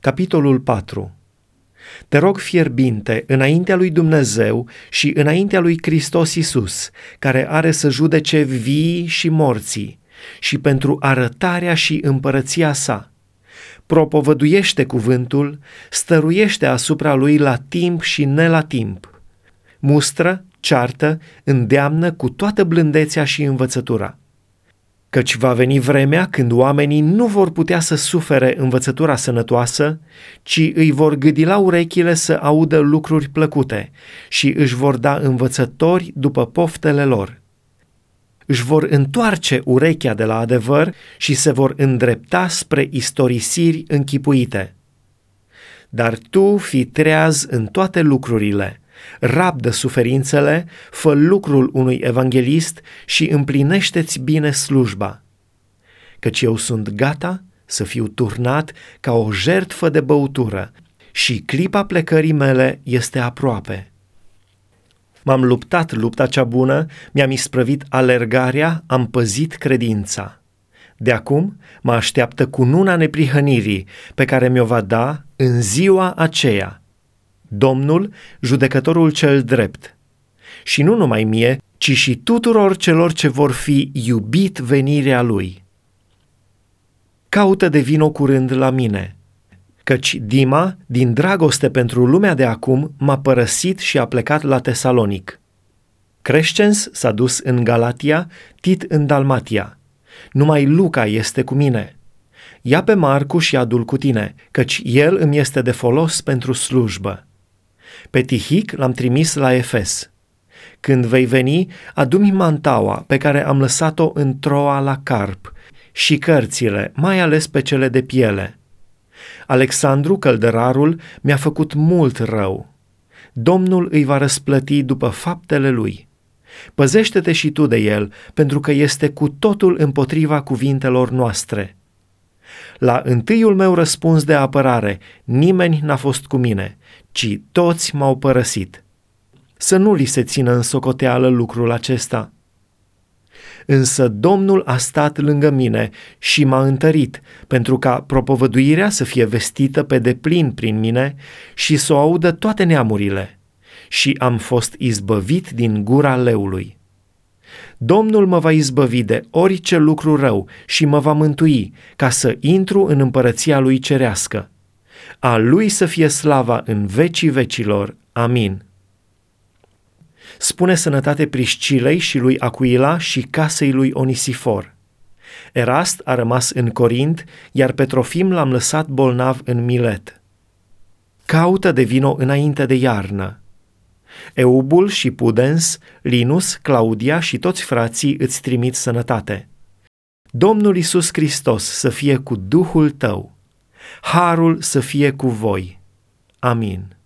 Capitolul 4 Te rog fierbinte înaintea lui Dumnezeu și înaintea lui Hristos Isus, care are să judece vii și morții, și pentru arătarea și împărăția sa. Propovăduiește cuvântul, stăruiește asupra lui la timp și ne la timp. Mustră, ceartă, îndeamnă cu toată blândețea și învățătura căci va veni vremea când oamenii nu vor putea să sufere învățătura sănătoasă, ci îi vor gâdi la urechile să audă lucruri plăcute și își vor da învățători după poftele lor. Își vor întoarce urechea de la adevăr și se vor îndrepta spre istorisiri închipuite. Dar tu fi treaz în toate lucrurile – rabdă suferințele, fă lucrul unui evanghelist și împlinește-ți bine slujba. Căci eu sunt gata să fiu turnat ca o jertfă de băutură și clipa plecării mele este aproape. M-am luptat lupta cea bună, mi-am isprăvit alergarea, am păzit credința. De acum mă așteaptă cununa neprihănirii pe care mi-o va da în ziua aceea – Domnul, judecătorul cel drept. Și nu numai mie, ci și tuturor celor ce vor fi iubit venirea lui. Caută de vino curând la mine, căci Dima, din dragoste pentru lumea de acum, m-a părăsit și a plecat la Tesalonic. Crescens s-a dus în Galatia, Tit în Dalmatia. Numai Luca este cu mine. Ia pe Marcu și adul cu tine, căci el îmi este de folos pentru slujbă. Pe Tihic l-am trimis la Efes. Când vei veni, adu-mi mantaua pe care am lăsat-o în Troa la Carp și cărțile, mai ales pe cele de piele. Alexandru Căldărarul mi-a făcut mult rău. Domnul îi va răsplăti după faptele lui. Păzește-te și tu de el, pentru că este cu totul împotriva cuvintelor noastre. La întâiul meu răspuns de apărare, nimeni n-a fost cu mine, ci toți m-au părăsit. Să nu li se țină în socoteală lucrul acesta. Însă Domnul a stat lângă mine și m-a întărit, pentru ca propovăduirea să fie vestită pe deplin prin mine și să o audă toate neamurile. Și am fost izbăvit din gura leului. Domnul mă va izbăvi de orice lucru rău și mă va mântui, ca să intru în împărăția lui cerească. A lui să fie slava în vecii vecilor. Amin. Spune sănătate Priscilei și lui Acuila și casei lui Onisifor. Erast a rămas în Corint, iar pe Trofim l-am lăsat bolnav în Milet. Caută de vino înainte de iarnă. Eubul și Pudens, Linus, Claudia și toți frații îți trimit sănătate. Domnul Isus Hristos să fie cu Duhul tău. Harul să fie cu voi. Amin.